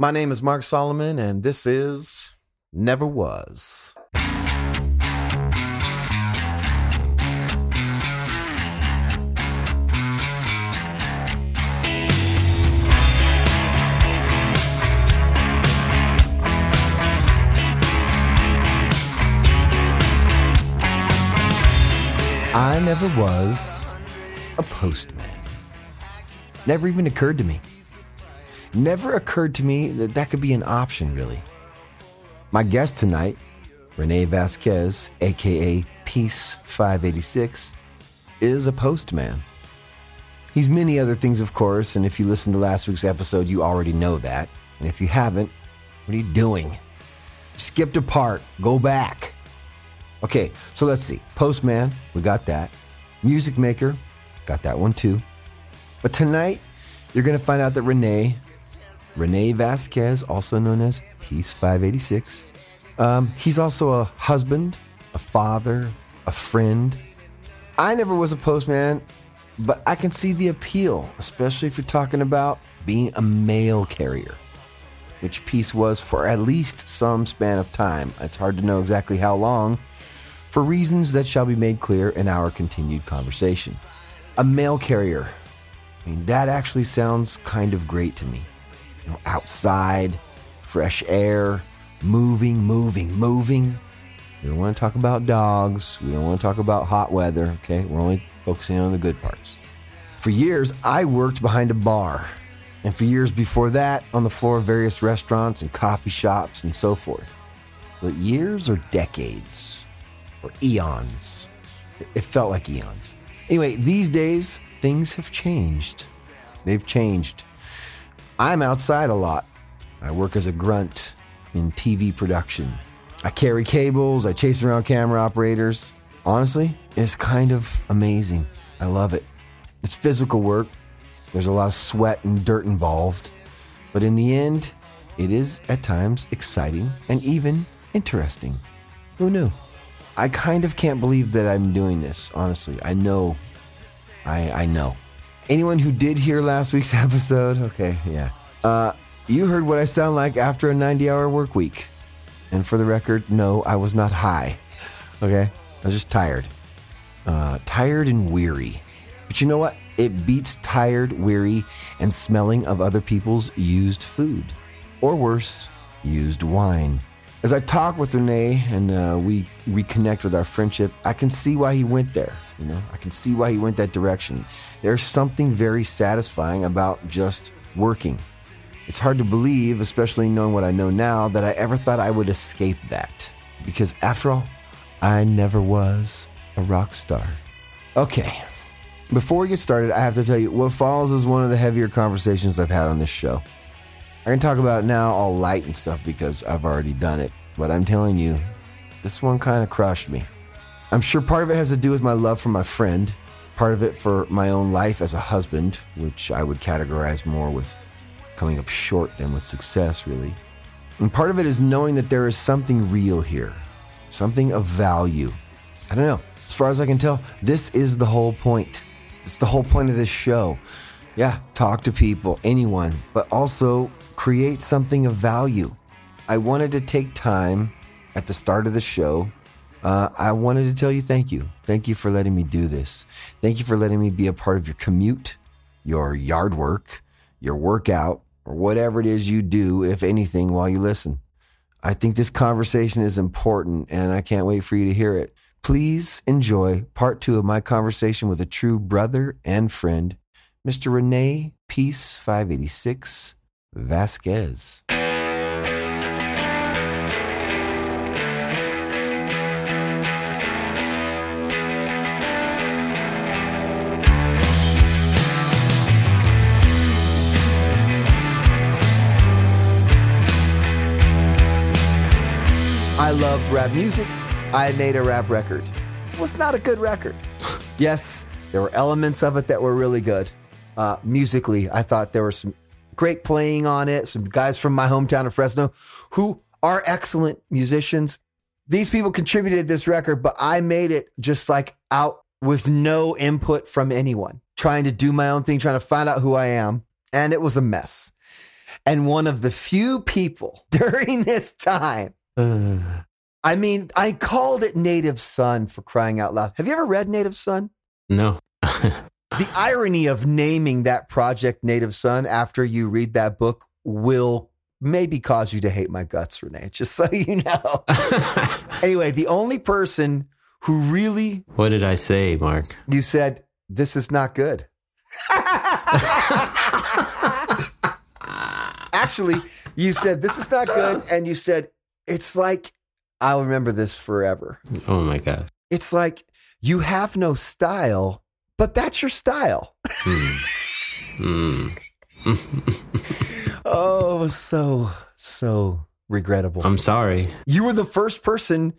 My name is Mark Solomon, and this is Never Was. I never was a postman. Never even occurred to me. Never occurred to me that that could be an option, really. My guest tonight, René Vasquez, aka Peace 586, is a postman. He's many other things, of course, and if you listened to last week's episode, you already know that. And if you haven't, what are you doing? Skipped a part, go back. Okay, so let's see. Postman, we got that. Music maker, got that one too. But tonight, you're going to find out that René, René Vasquez, also known as Peace 586, um, he's also a husband, a father, a friend. I never was a postman, but I can see the appeal, especially if you're talking about being a mail carrier, which Peace was for at least some span of time. It's hard to know exactly how long for reasons that shall be made clear in our continued conversation. A mail carrier. I mean, that actually sounds kind of great to me. Know, outside, fresh air, moving, moving, moving. We don't want to talk about dogs. We don't want to talk about hot weather, okay? We're only focusing on the good parts. For years, I worked behind a bar. And for years before that, on the floor of various restaurants and coffee shops and so forth. But years or decades? or eons. It felt like eons. Anyway, these days, things have changed. They've changed. I'm outside a lot. I work as a grunt in TV production. I carry cables, I chase around camera operators. Honestly, it's kind of amazing. I love it. It's physical work, there's a lot of sweat and dirt involved. But in the end, it is at times exciting and even interesting. Who knew? I kind of can't believe that I'm doing this, honestly. I know. I, I know. Anyone who did hear last week's episode, okay, yeah. Uh, you heard what I sound like after a 90 hour work week. And for the record, no, I was not high. Okay? I was just tired. Uh, tired and weary. But you know what? It beats tired, weary, and smelling of other people's used food. Or worse, used wine. As I talk with René and uh, we reconnect with our friendship, I can see why he went there. You know, I can see why he went that direction. There's something very satisfying about just working. It's hard to believe, especially knowing what I know now, that I ever thought I would escape that. Because after all, I never was a rock star. Okay, before we get started, I have to tell you what follows is one of the heavier conversations I've had on this show. I can talk about it now all light and stuff because I've already done it. But I'm telling you, this one kind of crushed me. I'm sure part of it has to do with my love for my friend, part of it for my own life as a husband, which I would categorize more with coming up short than with success, really. And part of it is knowing that there is something real here, something of value. I don't know. As far as I can tell, this is the whole point. It's the whole point of this show. Yeah, talk to people, anyone, but also create something of value. I wanted to take time at the start of the show. Uh, I wanted to tell you thank you. Thank you for letting me do this. Thank you for letting me be a part of your commute, your yard work, your workout, or whatever it is you do, if anything, while you listen. I think this conversation is important and I can't wait for you to hear it. Please enjoy part two of my conversation with a true brother and friend, Mr. René Peace 586 Vasquez. I loved rap music. I made a rap record. It was not a good record. yes, there were elements of it that were really good. Uh, musically, I thought there were some great playing on it. Some guys from my hometown of Fresno who are excellent musicians. These people contributed this record, but I made it just like out with no input from anyone, trying to do my own thing, trying to find out who I am. And it was a mess. And one of the few people during this time, Uh, I mean, I called it Native Son for crying out loud. Have you ever read Native Son? no. The irony of naming that project Native Son after you read that book will maybe cause you to hate my guts, René, just so you know. anyway, the only person who really what did I say, Mark? you said, This is not good. Actually, you said, This is not good. And you said, It's like, I'll remember this forever. Oh my God. It's like, you have no style, but that's your style. Mm. Oh, it was so, so regrettable. I'm sorry. you were the first person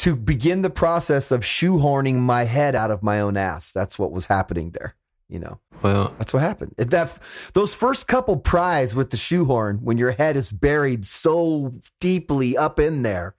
to begin the process of shoehorning my head out of my own ass. That's what was happening there. You know, Well, that's what happened. It- That those first couple pries with the shoehorn, when your head is buried so deeply up in there,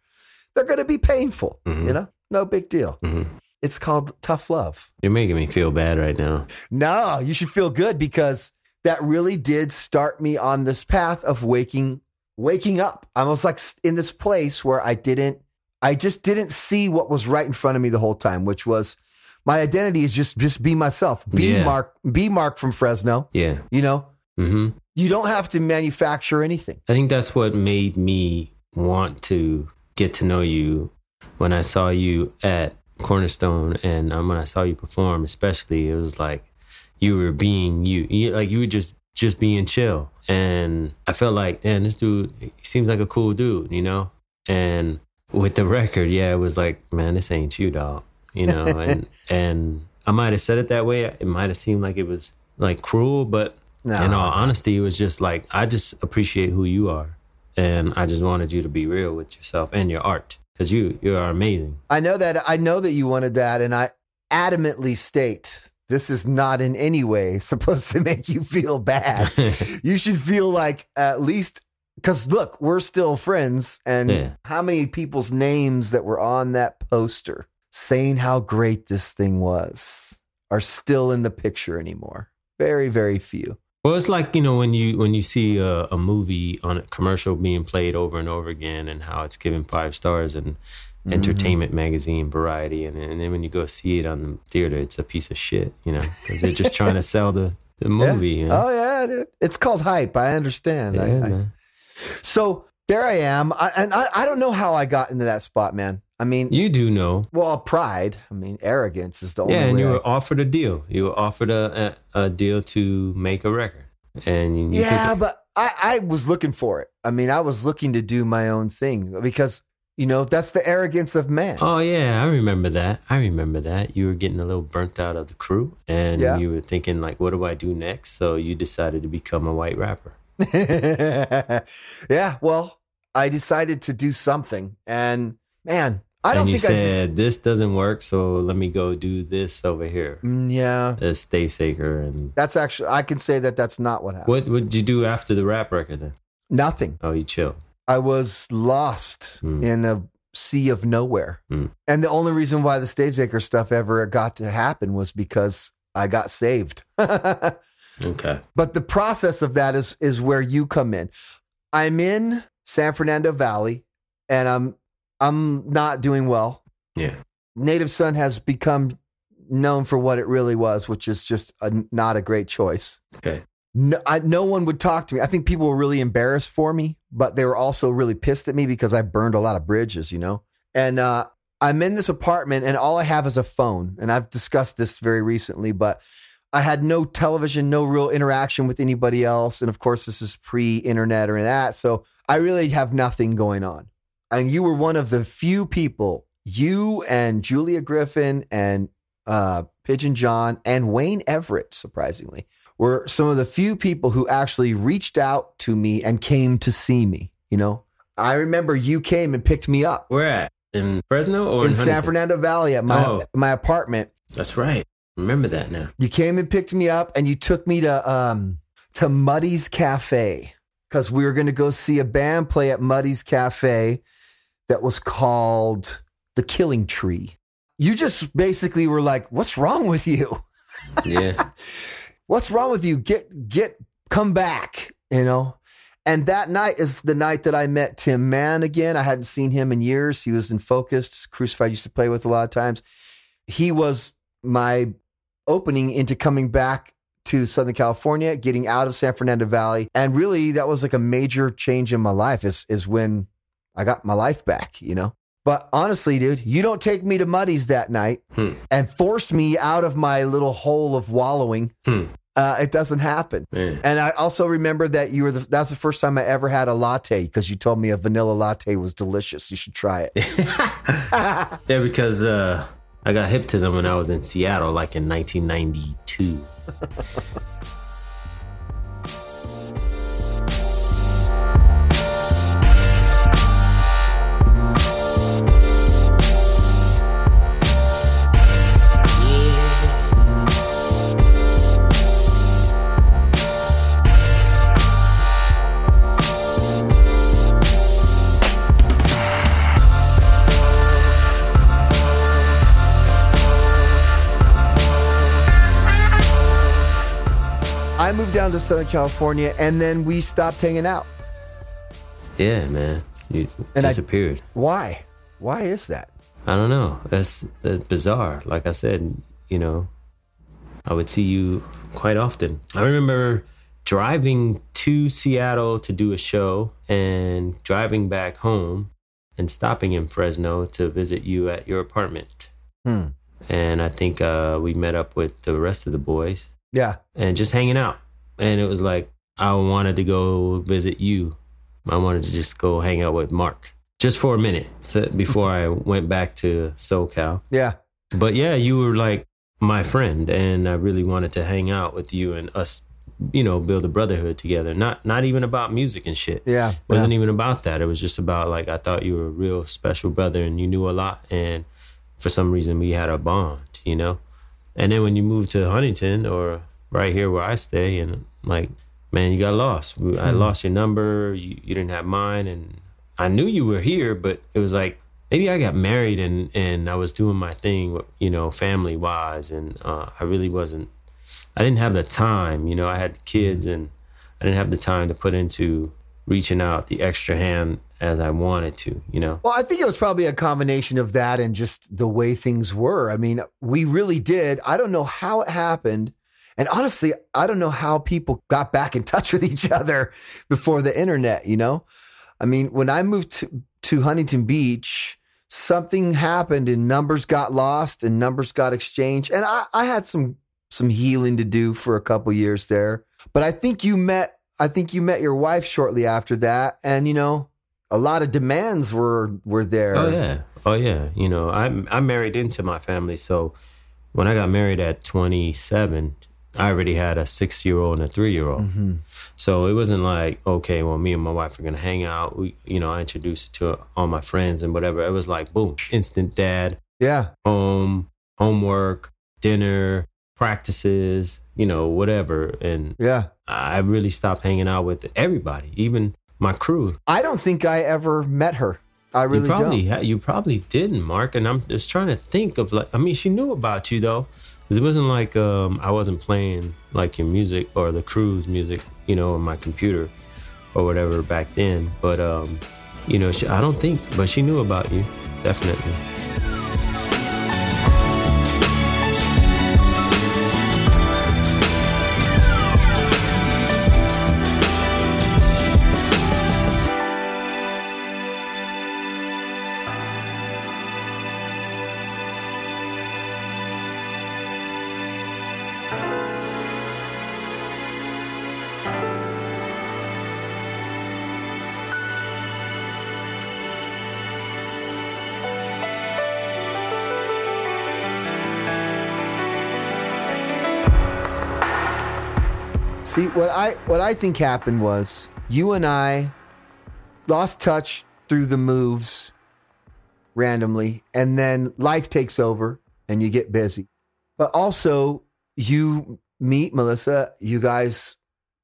they're going to be painful. Mhm. You know, no big deal. Mhm. It's called tough love. you're making me feel bad right now. No, you should feel good because that really did start me on this path of waking waking up. I was like in this place where I didn't I just didn't see what was right in front of me the whole time, which was my identity is just just be myself. Be Yeah. Mark be Mark from Fresno, Yeah. you know? hmm You don't have to manufacture anything. I think that's what made me want to get to know you when I saw you at Cornerstone and um, when I saw you perform, especially, it was like you were being you, you like you were just just being chill, and I felt like, man, this dude he seems like a cool dude, you know. And with the record, yeah, it was like, man, this ain't you, dog, you know. and and I might have said it that way. It might have seemed like it was like cruel, but No. in all honesty, it was just like I just appreciate who you are, and I just wanted you to be real with yourself and your art because you you are amazing. I know that I know that you wanted that, and I adamantly state this is not in any way supposed to make you feel bad. you should feel like at least because look, we're still friends, and Yeah. how many people's names that were on that poster saying how great this thing was are still in the picture anymore? Very, very few. Well, it's like you know when you when you see a, a movie on a commercial being played over and over again, and how it's given five stars in mm-hmm. Entertainment Magazine, Variety, and, and then when you go see it on the theater, it's a piece of shit, you know, because they're just trying to sell the the movie. You know? Oh yeah, dude. it's called hype. I understand. Yeah, I, man. so there I am, I, and I, I don't know how I got into that spot, man. I mean, You do know, well, pride. I mean, arrogance is the only yeah, and you I- were offered a deal. You were offered a, a, a deal to make a record, and yeah, but I, I was looking for it. I mean, I was looking to do my own thing because you know that's the arrogance of man. Oh yeah, I remember that. I remember that. You were getting a little burnt out of the crew, and Yeah. you were thinking like, "What do I do next?" So you decided to become a white rapper. yeah, well, I decided to do something, and man, I don't and you think I. said Des- this doesn't work, so let me go do this over here. Mm, yeah, As Stavesaker and that's actually I can say that that's not what happened. what did you do after the rap record then? Nothing. Oh, you chill. I was lost Hmm. in a sea of nowhere. Hmm. And the only reason why the Stavesaker stuff ever got to happen was because I got saved. Okay, but the process of that is is where you come in. I'm in San Fernando Valley and I'm I'm not doing well. Yeah. Native Son has become known for what it really was, which is just a, not a great choice. Okay. No, I, no one would talk to me. I think people were really embarrassed for me, but they were also really pissed at me because I burned a lot of bridges, you know? And uh, I'm in this apartment and all I have is a phone. And I've discussed this very recently, but I had no television, no real interaction with anybody else. And of course, this is pre internet or that. So I really have nothing going on. And you were one of the few people, you and Julia Griffin and uh, Pigeon John and Wayne Everett, surprisingly, were some of the few people who actually reached out to me and came to see me. You know, I remember you came and picked me up Where at? In Fresno or in, in San Fernando Valley at my Oh. my apartment. That's right. Remember that now. You came and picked me up, and you took me to um to Muddy's Cafe because we were going to go see a band play at Muddy's Cafe that was called The Killing Tree. You just basically were like, "What's wrong with you? Yeah. What's wrong with you? Get get come back." You know. And that night is the night that I met Tim Mann again. I hadn't seen him in years. He was in Focused, Crucified used to play with a lot of times. He was my opening into coming back to Southern California, getting out of San Fernando Valley. And really that was like a major change in my life is is when I got my life back, you know? But honestly, dude, you don't take me to Muddy's that night Hmm. and force me out of my little hole of wallowing. Hmm. Uh, it doesn't happen. Man. And I also remember that you were the, that's the first time I ever had a latte because you told me a vanilla latte was delicious. You should try it. Yeah, because uh, I got hip to them when I was in Seattle, like in 1992. I moved down to Southern California and then we stopped hanging out. Yeah, man. You And I- disappeared. Why? Why is that? I don't know. That's, that's bizarre. Like I said, you know, I would see you quite often. I remember driving to Seattle to do a show and driving back home and stopping in Fresno to visit you at your apartment. Hmm. And I think uh, we met up with the rest of the boys Yeah. and just hanging out. And it was like, I wanted to go visit you. I wanted to just go hang out with Mark just for a minute before I went back to SoCal. Yeah. But yeah, you were like my friend, and I really wanted to hang out with you and us, you know, build a brotherhood together. Not not even about music and shit. Yeah. It wasn't even about that. It was just about like I thought you were a real special brother and you knew a lot, and for some reason we had a bond, you know. And then when you moved to Huntington or right here where I stay, and like, man, you got lost. I lost your number. You, you didn't have mine, and I knew you were here, but it was like maybe I got married and and I was doing my thing, you know, family wise, and uh, I really wasn't. I didn't have the time, you know. I had kids, and I didn't have the time to put into reaching out the extra hand as I wanted to, you know. Well, I think it was probably a combination of that and just the way things were. I mean, we really did. I don't know how it happened. And honestly, I don't know how people got back in touch with each other before the internet, you know? I mean, when I moved to, to Huntington Beach, something happened and numbers got lost and numbers got exchanged. And I, I had some some healing to do for a couple years there. But I think you met I think you met your wife shortly after that. And you know, a lot of demands were were there. Oh yeah, oh yeah. You know, I I married into my family, so when I got married at 27, I already had a six year old and a three year old. Mm-hmm. So it wasn't like okay, well, me and my wife are gonna hang out. We, you know, I introduced it to all my friends and whatever. It was like boom, instant dad, Yeah. home, homework, dinner, practices, you know, whatever. And Yeah. I really stopped hanging out with everybody, even my crew. I don't think I ever met her. I really you probably don't. you probably didn't, Mark. And I'm just trying to think of like I mean, she knew about you though, it wasn't like um, I wasn't playing like your music or the crew's music, you know, on my computer or whatever back then. But um, you know, she, I don't think, but she knew about you definitely. See what I what I think happened was you and I lost touch through the moves randomly, and then life takes over and you get busy. But also, you meet Melissa. You guys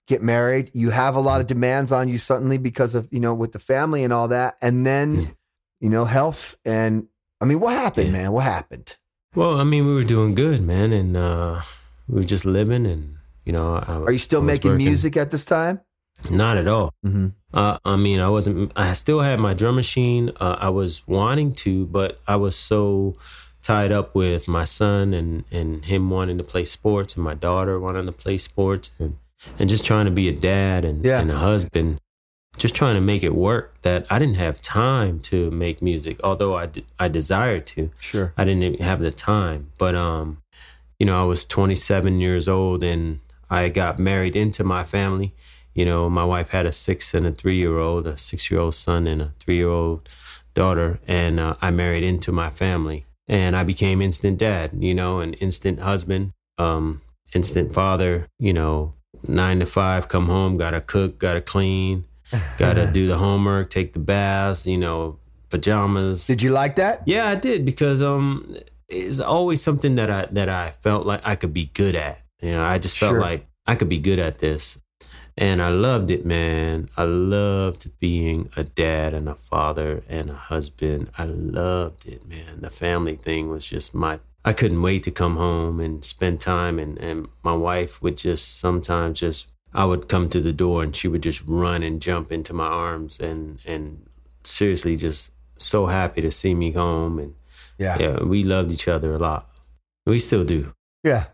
get married. You have a lot of demands on you suddenly because of you know with the family and all that, and then Yeah. you know health and I mean, what happened, Yeah. man? What happened? Well, I mean, we were doing good, man, and uh, we were just living, and you know, I, Are you still making working. music at this time? Not at all. Mm-hmm. Uh, I mean, I wasn't. I still had my drum machine. Uh, I was wanting to, but I was so tied up with my son and and him wanting to play sports and my daughter wanting to play sports and and just trying to be a dad and, Yeah. and a husband. Just trying to make it work. That I didn't have time to make music, although I d- I desired to. Sure. I didn't have the time. But um, you know, I was 27 years old and I got married into my family. You know, my wife had a six and a three year old, a six year old son and a three year old daughter, and uh, I married into my family. And I became instant dad, you know, an instant husband, um, instant father, you know, nine to five, come home, gotta cook, gotta clean, gotta do the homework, take the baths, you know, pajamas. Did you like that? Yeah, I did because um, it's always something that I that I felt like I could be good at. You know, I just felt Sure. like I could be good at this, and I loved it, man. I loved being a dad and a father and a husband. I loved it, man. The family thing was just my. I couldn't wait to come home and spend time, and and my wife would just sometimes just. I would come to the door and she would just run and jump into my arms and and seriously just so happy to see me home and Yeah. yeah, we loved each other a lot. We still do. Yeah.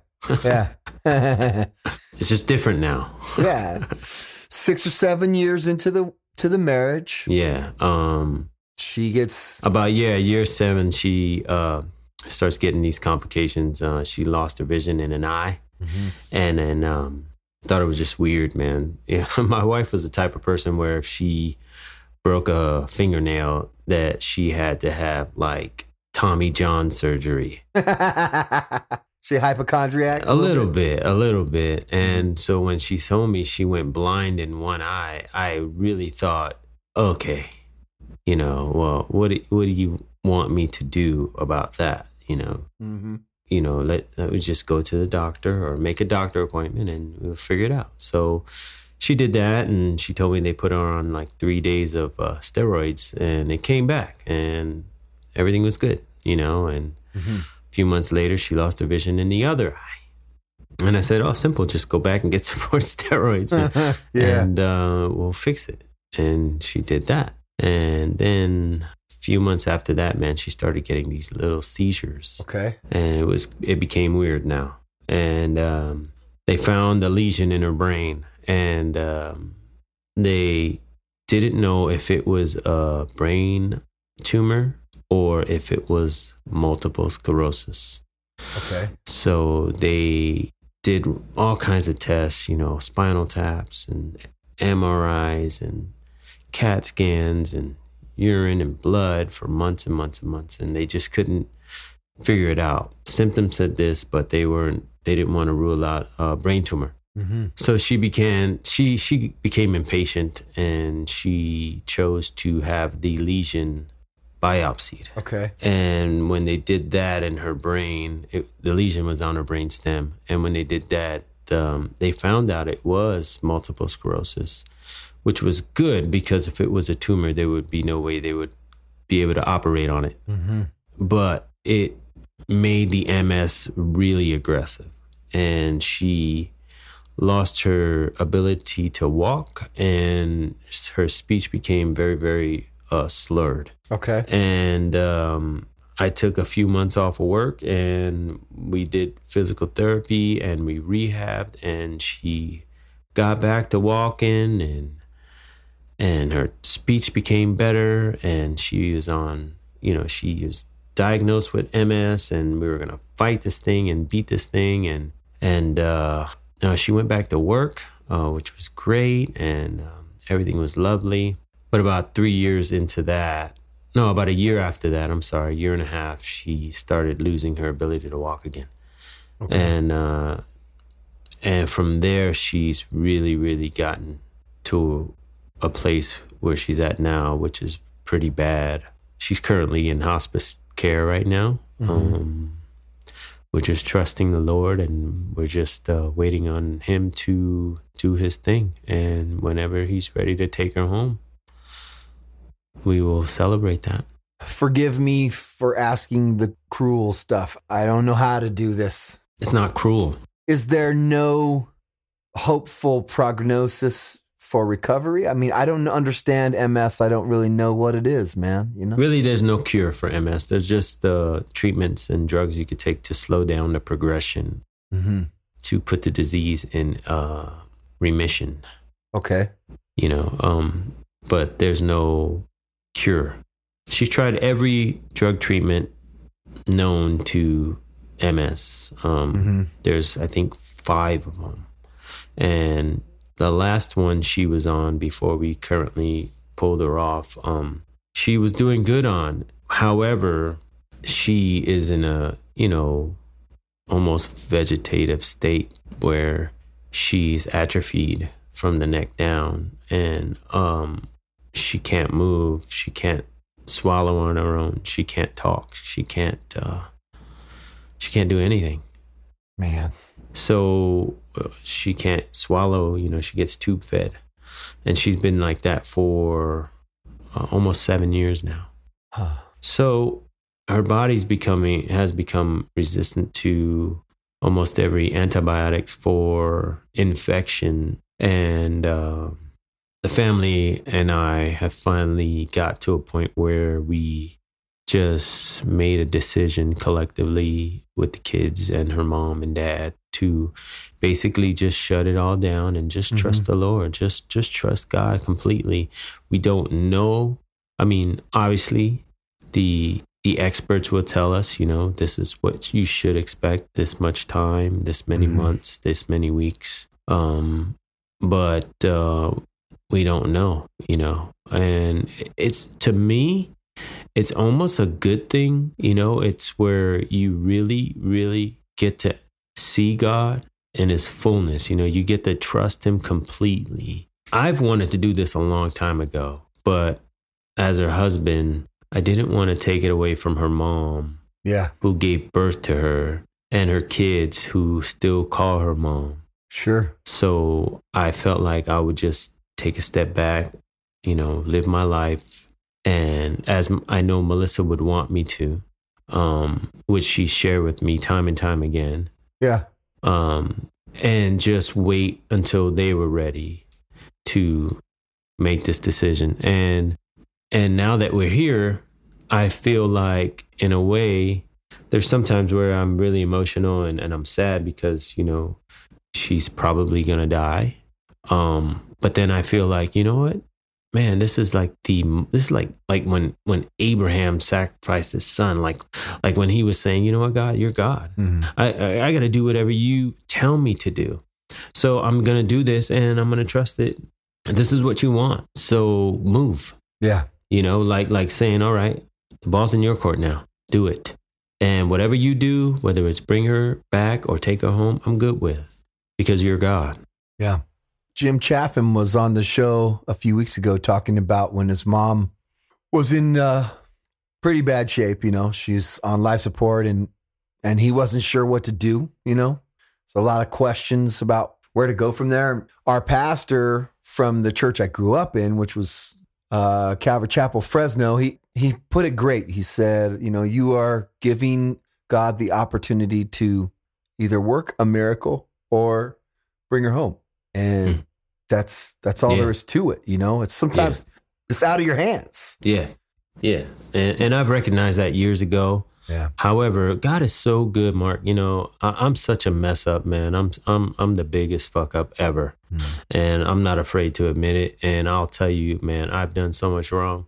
Yeah. It's just different now. yeah. Six or seven years into the to the marriage, Yeah. Um she gets about yeah, year 7 she uh starts getting these complications. Uh she lost her vision in an eye and then um thought it was just weird, man. Yeah, my wife was the type of person where if she broke a fingernail that she had to have like Tommy John surgery. She hypochondriac. A little bit, a little bit. And so when she told me she went blind in one eye, I really thought, okay, you know, well, what do, what do you want me to do about that? You know, hmm you know, let, let me just go to the doctor or make a doctor appointment and we'll figure it out. So she did that and she told me they put her on like three days of uh, steroids and it came back and everything was good, you know, and Mhm. Few months later she lost her vision in the other eye. And I said, oh, simple, just go back and get some more steroids and, yeah. and uh, we'll fix it. And she did that. And then a few months after that, man, she started getting these little seizures okay. and it was it became weird now and um, they found a lesion in her brain and um, they didn't know if it was a brain tumor or if it was multiple sclerosis. Okay. so they did all kinds of tests you know spinal taps and mris and cat scans and urine and blood for months and months and months and they just couldn't figure it out. Symptoms said this but they weren't they didn't want to rule out a brain tumor. Hmm so she began she she became impatient and she chose to have the lesion biopsied Okay. and when they did that in her brain, it, the lesion was on her brain stem. And when they did that, um, they found out it was multiple sclerosis, which was good because if it was a tumor, there would be no way they would be able to operate on it. hmm But it made the MS really aggressive. And she lost her ability to walk, and her speech became very, very uh, slurred Okay. and um, I took a few months off of work and we did physical therapy and we rehabbed and she got back to walking and and her speech became better and she was on you know she was diagnosed with MS and we were gonna fight this thing and beat this thing and and uh, uh, she went back to work uh, which was great and um, everything was lovely but about three years into that no, about a year after that, I'm sorry, a year and a half, she started losing her ability to walk again. And uh, and from there, she's really, really gotten to a place where she's at now, which is pretty bad. She's currently in hospice care right now. Um, we're just trusting the Lord, and we're just uh, waiting on Him to do His thing. And whenever He's ready to take her home, we will celebrate that. Forgive me for asking the cruel stuff. I don't know how to do this. It's not cruel. Is there no hopeful prognosis for recovery? I mean, I don't understand MS. I don't really know what it is, man. You know, Really, there's no cure for MS. There's just the treatments and drugs you could take to slow down the progression, mm-hmm. to put the disease in uh, remission. okay, you know um but there's no cure. She's tried every drug treatment known to ms um mm-hmm. there's i think five of them and the last one she was on before we currently pulled her off um she was doing good on. However she is in a you know almost vegetative state where she's atrophied from the neck down. And um she can't move. She can't swallow on her own. She can't talk. She can't uh she can't do anything. Man. so uh, she can't swallow. You know she gets tube fed. And she's been like that for uh, almost 7 years now. Huh. so her body's becoming has become resistant to almost every antibiotics for infection, and uh, the family and I have finally got to a point where we just made a decision collectively with the kids and her mom and dad to basically just shut it all down and just trust the Lord. Just just trust God completely. We don't know. I mean, obviously, the the experts will tell us, you know, this is what you should expect. This much time, this many Mhm. months, this many weeks. Um, but uh, we don't know, you know, and it's to me, it's almost a good thing, you know. It's where you really, really get to see God in His fullness. You know, you get to trust Him completely. I've wanted to do this a long time ago, but as her husband, I didn't want to take it away from her mom, Yeah, who gave birth to her, and her kids, who still call her mom. sure. So I felt like I would just take a step back, you know, live my life. And as I know Melissa would want me to, um, which she shared with me time and time again, Yeah, um, and just wait until they were ready to make this decision. And and now that we're here, I feel like in a way, there's sometimes where I'm really emotional and, and I'm sad because, you know, she's probably gonna die. Um, but then I feel like, you know what? Man, this is like the this is like like when when Abraham sacrificed his son, like like when he was saying, you know what, God, you're God. Mhm. I, I, I got to do whatever you tell me to do. So I'm to do this and I'm to trust that this is what you want. So move, yeah, you know, like, like saying, all right, the ball's in your court now. Do it. And whatever you do, whether it's bring her back or take her home, I'm good with because you're God. yeah. Jim Chaffin was on the show a few weeks ago talking about when his mom was in uh, pretty bad shape. You know, she's on life support, and and he wasn't sure what to do. You know, so a lot of questions about where to go from there. Our pastor from the church I grew up in, which was uh, Calvary Chapel, Fresno, he he put it great. He said, you know, you are giving God the opportunity to either work a miracle or bring her home, and Hmm. that's that's all Yeah. there is to it. You know, it's sometimes it's out of your hands. Yeah. Yeah. And, and I've recognized that years ago. Yeah. However, God is so good, Mark. You know, I, I'm such a mess up, man. I'm I'm I'm the biggest fuck up ever, and I'm not afraid to admit it. And I'll tell you, man, I've done so much wrong.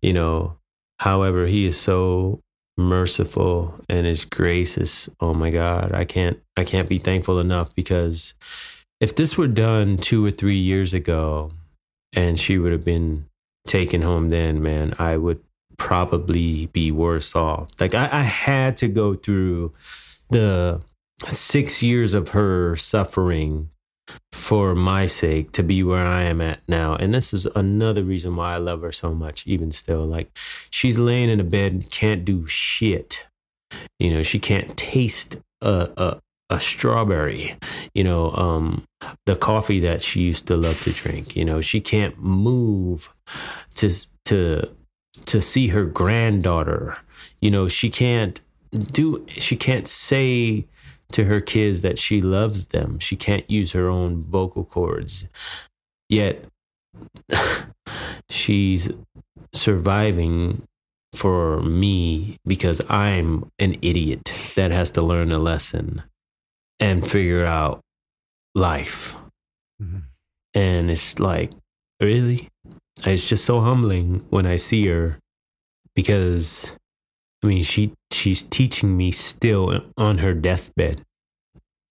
You know, however, He is so merciful, and His grace is, oh my God, I can't I can't be thankful enough because if this were done two or three years ago, and she would have been taken home then, man, I would probably be worse off. Like I, I had to go through the six years of her suffering for my sake to be where I am at now. And this is another reason why I love her so much, even still. Like she's laying in a bed can't do shit. You know, she can't taste a, a a strawberry, you know, um, the coffee that she used to love to drink. You know, she can't move to to to see her granddaughter. You know, she can't do she can't say to her kids that she loves them. She can't use her own vocal cords. yet she's surviving for me because I'm an idiot that has to learn a lesson and figure out life. Mhm. And it's like, really? It's just so humbling when I see her because I mean she she's teaching me still on her deathbed.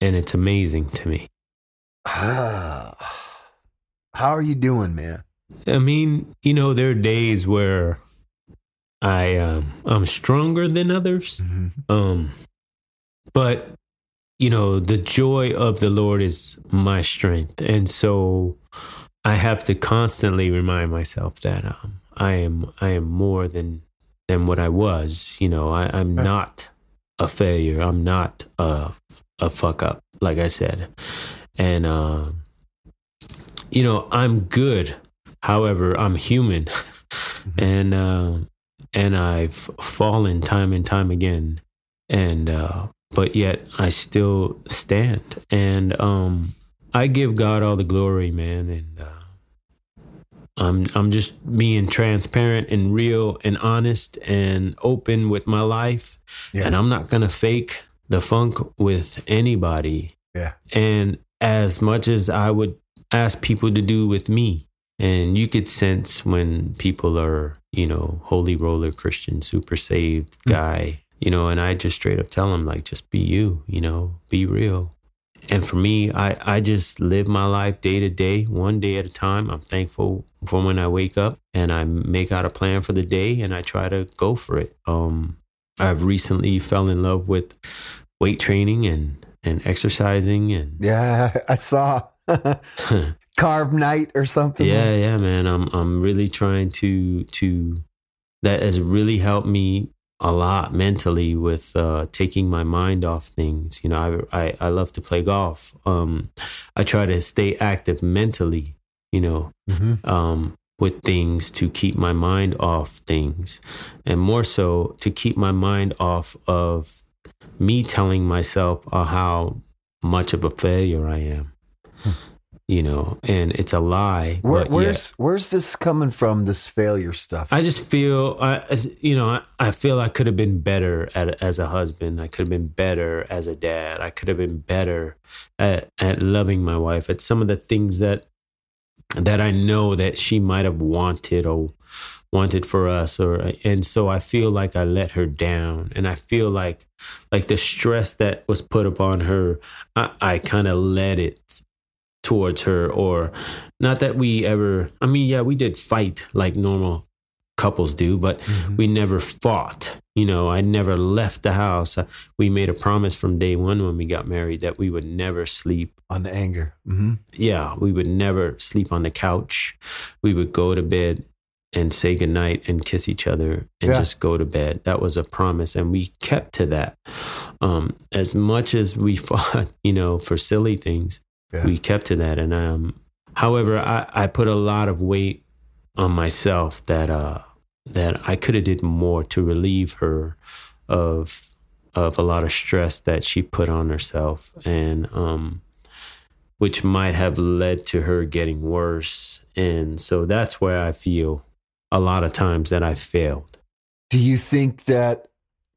And it's amazing to me. How are you doing, man? I mean, you know, there are days where I um I'm stronger than others. Um but you know, the joy of the Lord is my strength. And so I have to constantly remind myself that um I am I am more than than what I was. You know, I, I'm not a failure. I'm not a a fuck up, like I said. And um you know, I'm good. However, I'm human. and um and I've fallen time and time again. And uh but yet I still stand. And um I give God all the glory, man, and uh I'm I'm just being transparent and real and honest and open with my life. Yeah. And I'm not gonna fake the funk with anybody. Yeah. And as much as I would ask people to do with me. And you could sense when people are, you know, holy roller Christian, super saved guy, you know, and I just straight up tell them, like, just be you, you know, be real. And for me, I, I just live my life day to day, one day at a time. I'm thankful for when I wake up and I make out a plan for the day and I try to go for it. Um, I've recently fell in love with weight training and, and exercising and Yeah, I saw carb night or something. yeah, yeah, man. I'm I'm really trying to to that has really helped me a lot mentally with uh, taking my mind off things. You know, I, I I love to play golf. Um, I try to stay active mentally. You know, Mhm. um, with things to keep my mind off things, and more so to keep my mind off of me telling myself uh, how much of a failure I am. You know, and it's a lie. Where, where's where's this coming from? This failure stuff. I just feel, I, as, you know, I, I feel I could have been better at, as a husband. I could have been better as a dad. I could have been better at, at loving my wife. At some of the things that that I know that she might have wanted or wanted for us, or and so I feel like I let her down, and I feel like like the stress that was put upon her, I, I kind of let it towards her or not that we ever i mean yeah we did fight like normal couples do but Mhm. we never fought you know i never left the house Uh, we made a promise from day one when we got married that we would never sleep on the anger. hmm yeah we would never sleep on the couch we would go to bed and say goodnight and kiss each other and Yeah. just go to bed that was a promise and we kept to that um, as much as we fought you know for silly things Yeah. we kept to that and um however i i put a lot of weight on myself that uh that i could have did more to relieve her of of a lot of stress that she put on herself and um which might have led to her getting worse and so that's where i feel a lot of times that i failed Do you think that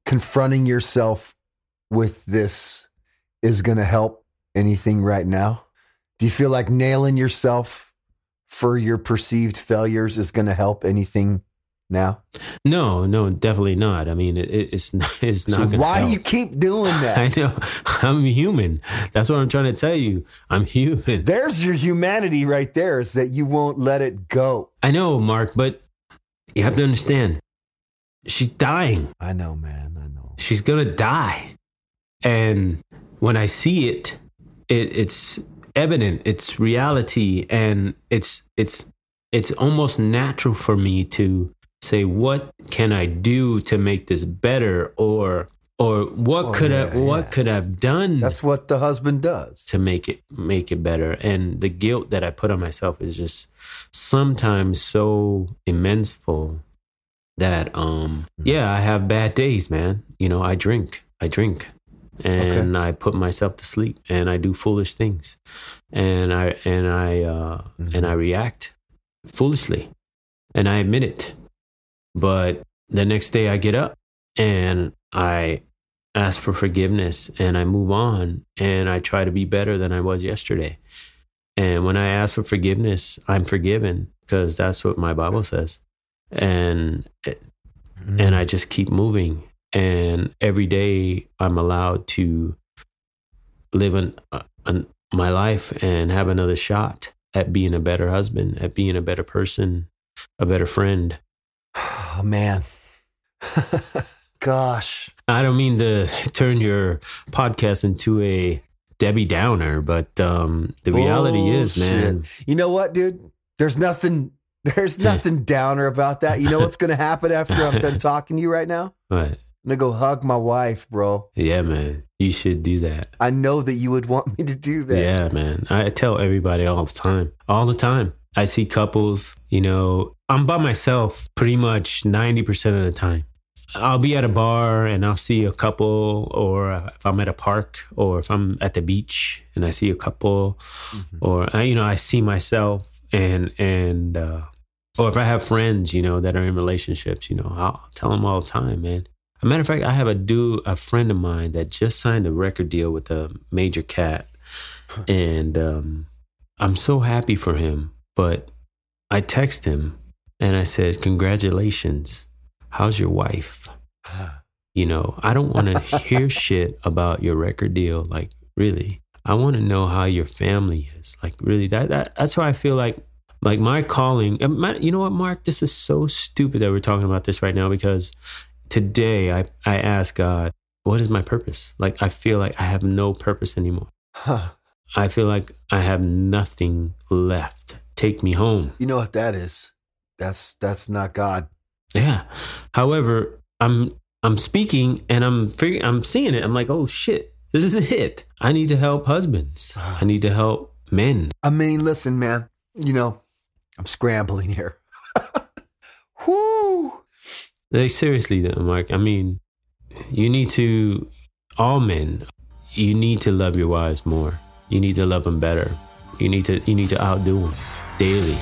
confronting yourself with this is going to help anything right now? Do you feel like nailing yourself for your perceived failures is going to help anything now? no no definitely not i mean it, it's not it's not so why help. you keep doing that? I know. I'm human. That's what I'm trying to tell you. I'm human. There's your humanity right there is that you won't let it go. I know, Mark, but you have to understand. She's dying. I know, man. I know. She's gonna die. And when I see it, it it's evident. It's reality, and it's it's it's almost natural for me to say, "What can I do to make this better?" or or what Oh, could I what yeah. could I've done That's what the husband does. to make it make it better and the guilt that i put on myself is just sometimes so immenseful that um yeah i have bad days man you know i drink i drink and I put myself to sleep and I do foolish things and I and I uh, Mhm. and I react foolishly and I admit it. But the next day I get up and I ask for forgiveness and I move on and I try to be better than I was yesterday. And when I ask for forgiveness, I'm forgiven because that's what my Bible says. And and I just keep moving. And every day I'm allowed to live an, uh, an, my life and have another shot at being a better husband, at being a better person, a better friend. Oh man. Gosh. I don't mean to turn your podcast into a Debbie Downer, but um, the reality is, man, You know what, dude? There's nothing there's nothing downer about that. You know what's gonna happen after I'm done talking to you right now? but I'm gonna go hug my wife, bro. yeah, man, you should do that. I know that you would want me to do that. Yeah, man. I tell everybody all the time, all the time. I see couples, you know, I'm by myself pretty much 90% of the time. I'll be at a bar and I'll see a couple, or if I'm at a park, or if I'm at the beach and I see a couple, or I- you know, I see myself, and and uh, or if I have friends, you know, that are in relationships, you know, I'll tell them all the time, man. A matter of fact, I have a dude, a friend of mine that just signed a record deal with a major cat, and um, I'm so happy for him. But I text him and I said, "Congratulations, how's your wife?" You know, I don't want to hear shit about your record deal. Like, really, I want to know how your family is. Like, really, that, that that's why I feel like, like my calling. my- You know what, Mark? This is so stupid that we're talking about this right now because today I I ask God, what is my purpose? Like, I feel like I have no purpose anymore. Huh. I feel like I have nothing left. Take me home. You know what that is? That's that's not God. Yeah. However, I'm I'm speaking and I'm figuring I'm seeing it. I'm like, oh shit, this is it. I need to help husbands. I need to help men. I mean, listen, man. You know, I'm scrambling here. Whoo! Like seriously, though, Mark. I mean, you need to all men. You need to love your wives more. You need to love them better. You need to you need to outdo them daily.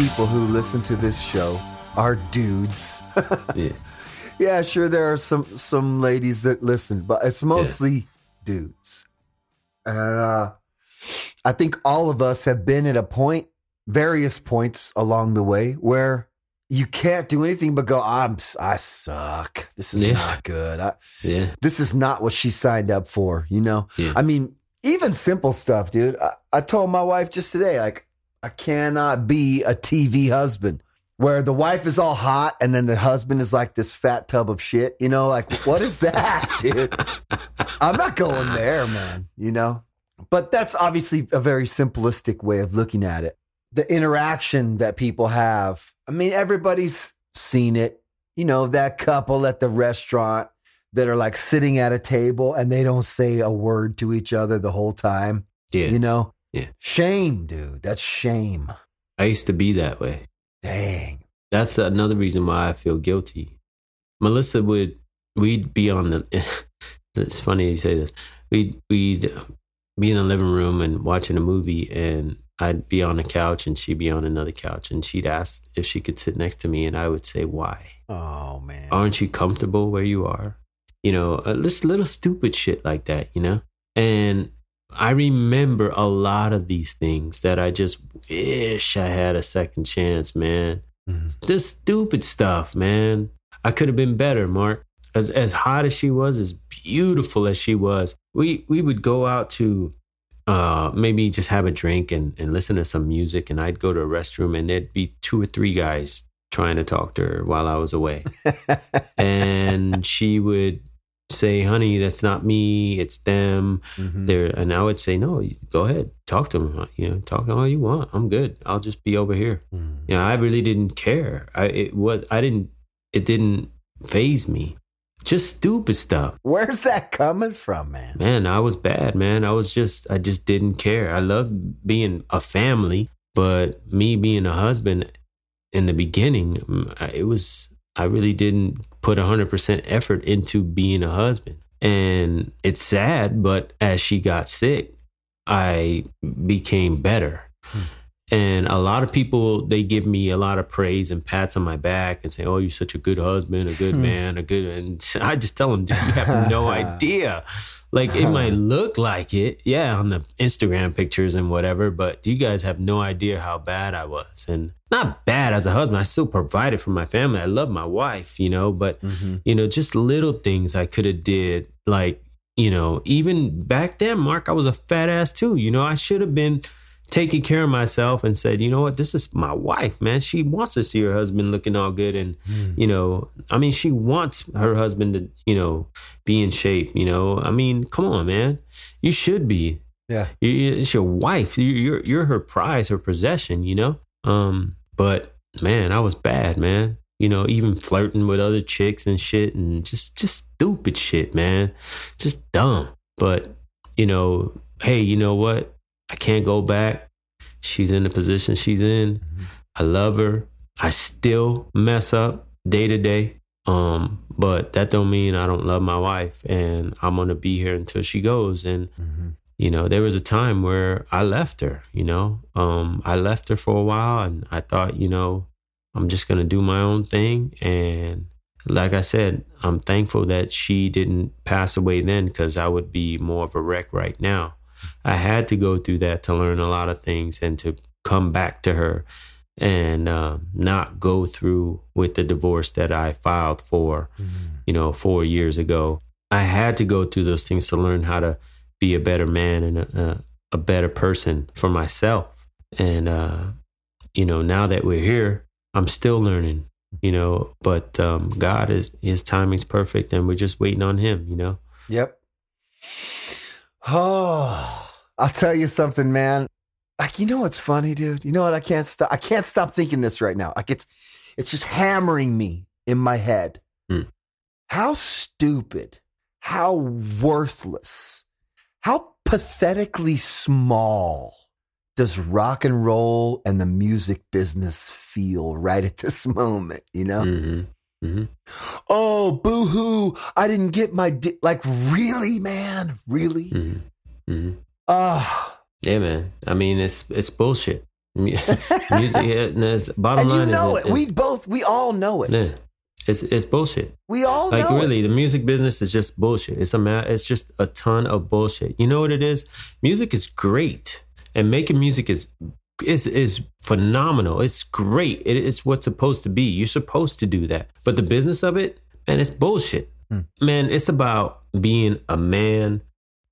People who listen to this show are dudes. Yeah. yeah, sure there are some some ladies that listen, but it's mostly dudes. And uh, I think all of us have been at a point, various points along the way, where you can't do anything but go, "I'm I suck. This is Yeah. not good. I, Yeah. this is not what she signed up for, you know? Yeah. I mean, even simple stuff, dude. I, I told my wife just today, like, I cannot be a TV husband where the wife is all hot and then the husband is like this fat tub of shit, you know? Like, what is that, dude? I'm not going there, man, you know? But that's obviously a very simplistic way of looking at it. The interaction that people have. I mean, everybody's seen it. You know, that couple at the restaurant that are like sitting at a table and they don't say a word to each other the whole time. Yeah. You know? Yeah. Shame, dude. That's shame. I used to be that way. Dang. That's another reason why I feel guilty. Melissa would we'd be on the it's funny you say this. We'd we'd be in the living room and watching a movie and I'd be on a couch and she'd be on another couch and she'd ask if she could sit next to me and I would say why? Oh, man. Aren't you comfortable where you are? You know, uh, just little stupid shit like that, you know? And I remember a lot of these things that I just wish I had a second chance, man. Mhm. This stupid stuff, man. I could have been better, Mark. As as hot as she was, as beautiful as she was, we we would go out to uh maybe just have a drink and, and listen to some music and I'd go to a restroom and there'd be two or three guys trying to talk to her while I was away. and she would say, honey, that's not me, it's them. Mhm. There and I would say, No, go ahead, talk to them. You know, talk all you want. I'm good. I'll just be over here. Mm. You know, I really didn't care. I it was I didn't it didn't phase me. Just stupid stuff. Where's that coming from, man? Man, I was bad, man. I was just I just didn't care. I loved being a family, but me being a husband in the beginning, mm, it was I really didn't put 100% effort into being a husband. And it's sad, but as she got sick, I became better. Hmm. And a lot of people, they give me a lot of praise and pats on my back and say, Oh, you're such a good husband, a good hmm. man, a good. And I just tell them, Dude, you have no idea. Like it might look like it, yeah, on the Instagram pictures and whatever, but you guys have no idea how bad I was. And not bad as a husband. I still provided for my family. I love my wife, you know, but mm-hmm. you know, just little things I could have did. Like, you know, even back then, Mark, I was a fat ass too. You know, I should have been taking care of myself and said, you know what, this is my wife, man. She wants to see her husband looking all good. And, you know, I mean, she wants her husband to, you know, be in shape, you know. I mean, come on, man. You should be. Yeah. It's your wife. You- You're, you're her prize, her possession, you know? Um, but man, I was bad, man. You know, even flirting with other chicks and shit and just, just stupid shit, man. Just dumb. But, you know, hey, you know what? I can't go back. She's in the position she's in. I love her. I still mess up day to day. Um, but that don't mean I don't love my wife and I'm gonna be here until she goes. And you know, there was a time where I left her, you know. Um, I left her for a while and I thought, you know, I'm just gonna do my own thing. And like I said, I'm thankful that she didn't pass away then because I would be more of a wreck right now. I had to go through that to learn a lot of things and to come back to her and um, not go through with the divorce that I filed for, you know, four years ago. I had to go through those things to learn how to be a better man and a, a, a better person for myself. And, uh, you know, now that we're here, I'm still learning, you know, but um, God is, his timing's perfect and we're just waiting on him, you know? Yep. Oh, I'll tell you something, man. Like, you know what's funny, dude? You know what? I can't stop. I can't stop thinking this right now. Like, it's, it's just hammering me in my head. Hmm. How stupid, how worthless, how pathetically small does rock and roll and the music business feel right at this moment? You know? hmm hmm oh boo hoo i didn't get my di-. like really man really hmm hmm ah Yeah, man. I mean, it's it's bullshit. Music, and that's- bottom and you line know is, it we both we all know it yeah, it's it's bullshit. we all Like really, the music business is just bullshit. It's a ma- it's just a ton of bullshit. You know what it is? Music is great, and making music is is is phenomenal. It's great. It is what's supposed to be. You're supposed to do that. But the business of it, man, it's bullshit. Hmm. Man, it's about being a man,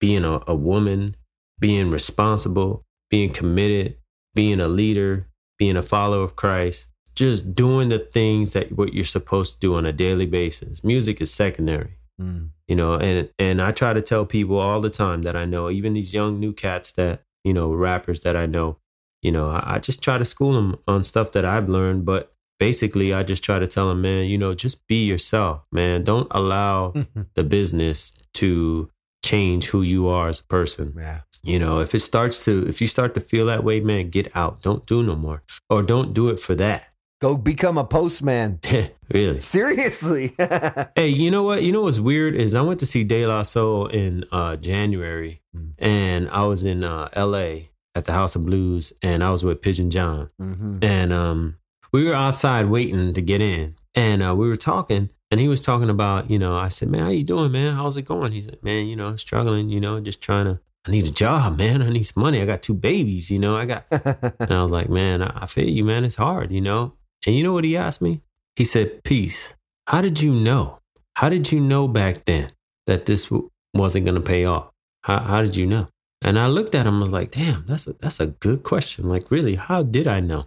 being a, a woman, being responsible, being committed, being a leader, being a follower of Christ, just doing the things that what you're supposed to do on a daily basis. Music is secondary Mm. you know and and i try to tell people all the time that i know even these young new cats that you know rappers that i know you know i, I just try to school them on stuff that i've learned but basically i just try to tell them man you know just be yourself man. Don't allow the business to change who you are as a person. Yeah. You know if it starts to if you start to feel that way man get out. Don't do no more. Or don't do it for that. Go become a postman. Really? Seriously. Hey, you know what? You know what's weird is I went to see De La Soul in uh, January, Mm. and I was in uh, L.A. at the House of Blues, and I was with Pigeon John, Mhm. and um, we were outside waiting to get in, and uh, we were talking, and he was talking about, you know, I said, man, how you doing, man? How's it going? He said, man, you know, struggling, you know, just trying to. I need a job, man. I need some money. I got two babies, you know. I got, and I was like, man, I I feel you, man. It's hard, you know. And you know what he asked me? He said, Peace. How did you know? How did you know back then that this w- wasn't going to pay off? How, how did you know? And I looked at him, I was like, damn, that's a, that's a good question. Like, really, how did I know?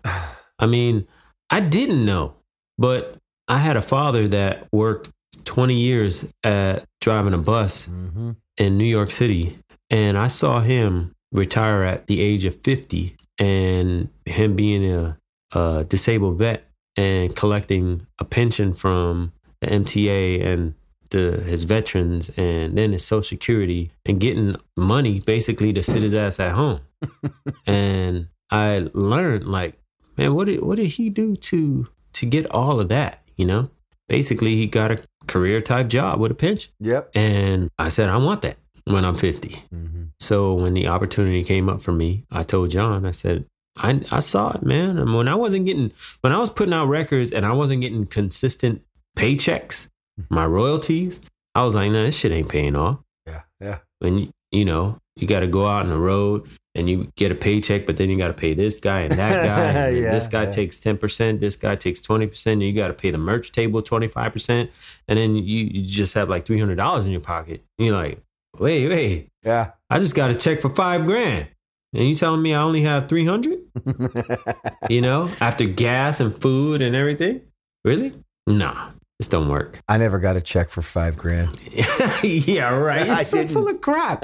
I mean, I didn't know. But I had a father that worked 20 years at driving a bus Mm-hmm. in New York City. And I saw him retire at the age of 50 and him being a, a disabled vet and collecting a pension from the MTA and the, his veterans and then his social security and getting money basically to sit his ass at home. and I learned like, man, what did what did he do to to get all of that? You know, basically he got a career type job with a pension, Yep. and I said I want that when I'm 50. Mm-hmm. So when the opportunity came up for me, I told John, I said, I, I saw it, man. And when I wasn't getting, when I was putting out records and I wasn't getting consistent paychecks, my royalties, I was like, no, this shit ain't paying off. Yeah. Yeah. And, you- you know, you got to go out on the road and you get a paycheck, but then you got to pay this guy and that guy. And Yeah, this guy yeah. takes 10%, this guy takes 20%, and you got to pay the merch table 25%. And then you, you just have like $300 in your pocket. And you're like, wait, wait, Yeah. I just got a check for five grand. And you telling me I only have 300? You know, after gas and food and everything? Really? Nah, this don't work. I never got a check for five grand. yeah, right. You're I so didn't. full of crap.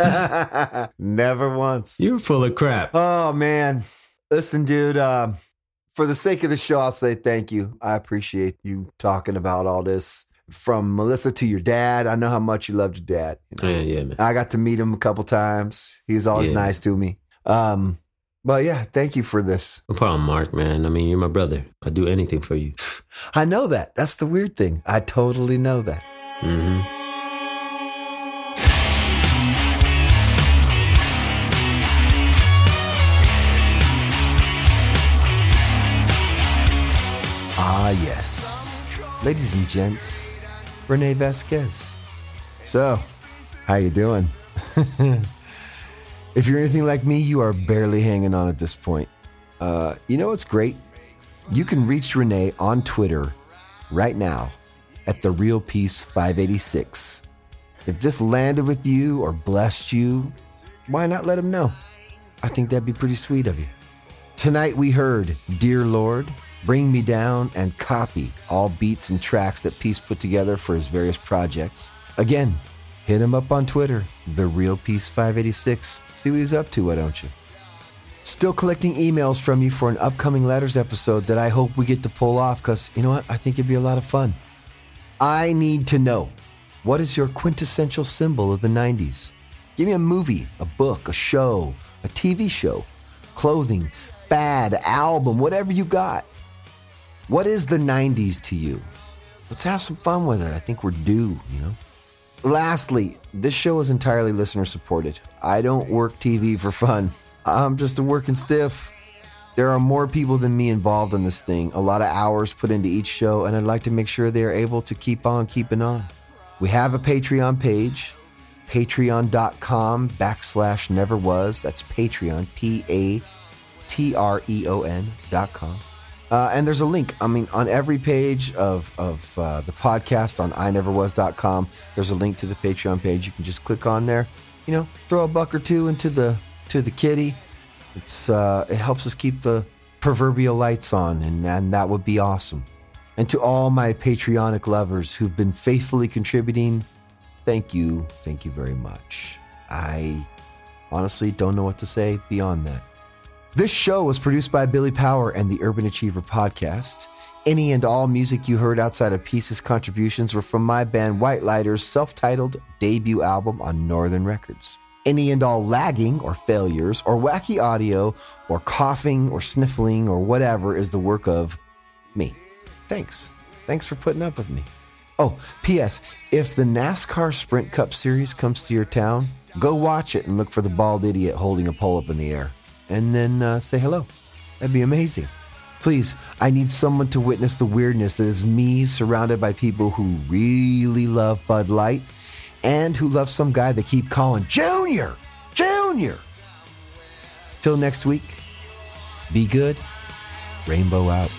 never once. You're full of crap. Oh man. Listen, dude, um, for the sake of the show, I'll say thank you. I appreciate you talking about all this. From Melissa to your dad. I know how much you loved your dad. you know. Yeah, yeah, man. I got to meet him a couple times. He was always Yeah. nice to me. Um, but yeah, thank you for this. No problem, Mark, man. I mean, you're my brother. I'd do anything for you. I know that. That's the weird thing. I totally know that. hmm Ah, yes. Ladies and gents, René Vasquez. So, how you doing? if you're anything like me, you are barely hanging on at this point. Uh, you know what's great? You can reach René on Twitter right now at the Real Peace 586. If this landed with you or blessed you, why not let him know? I think that'd be pretty sweet of you. Tonight we heard Dear Lord, Bring Me Down, and Copy, all beats and tracks that Peace put together for his various projects. Again, hit him up on Twitter, The Real Peace 586. See what he's up to, why don't you? Still collecting emails from you for an upcoming letters episode that I hope we get to pull off because, you know what? I think it'd be a lot of fun. I need to know what is your quintessential symbol of the 90s? Give me a movie, a book, a show, a TV show, clothing, fad, album, whatever you got. What is the 90s to you? Let's have some fun with it. I think we're due, you know? Lastly, this show is entirely listener supported. I don't work TV for fun. I'm just a working stiff. There are more people than me involved in this thing, a lot of hours put into each show, and I'd like to make sure they are able to keep on keeping on. We have a Patreon page, patreon.com backslash never was. That's Patreon, P A T R E O N dot com. Uh, and there's a link, I mean, on every page of, of uh, the podcast on ineverwas.com, there's a link to the Patreon page. You can just click on there, you know, throw a buck or two into the to the kitty. It's uh, it helps us keep the proverbial lights on, and, and that would be awesome. And to all my Patreonic lovers who've been faithfully contributing, thank you, thank you very much. I honestly don't know what to say beyond that. This show was produced by Billy Power and the Urban Achiever podcast. Any and all music you heard outside of Peace's contributions were from my band White Lighters' self titled debut album on Northern Records. Any and all lagging or failures or wacky audio or coughing or sniffling or whatever is the work of me. Thanks. Thanks for putting up with me. Oh, P.S. If the NASCAR Sprint Cup Series comes to your town, go watch it and look for the bald idiot holding a pole up in the air. And then uh, say hello. That'd be amazing. Please, I need someone to witness the weirdness that is me surrounded by people who really love Bud Light and who love some guy they keep calling Junior! Junior! Till next week, be good. Rainbow out.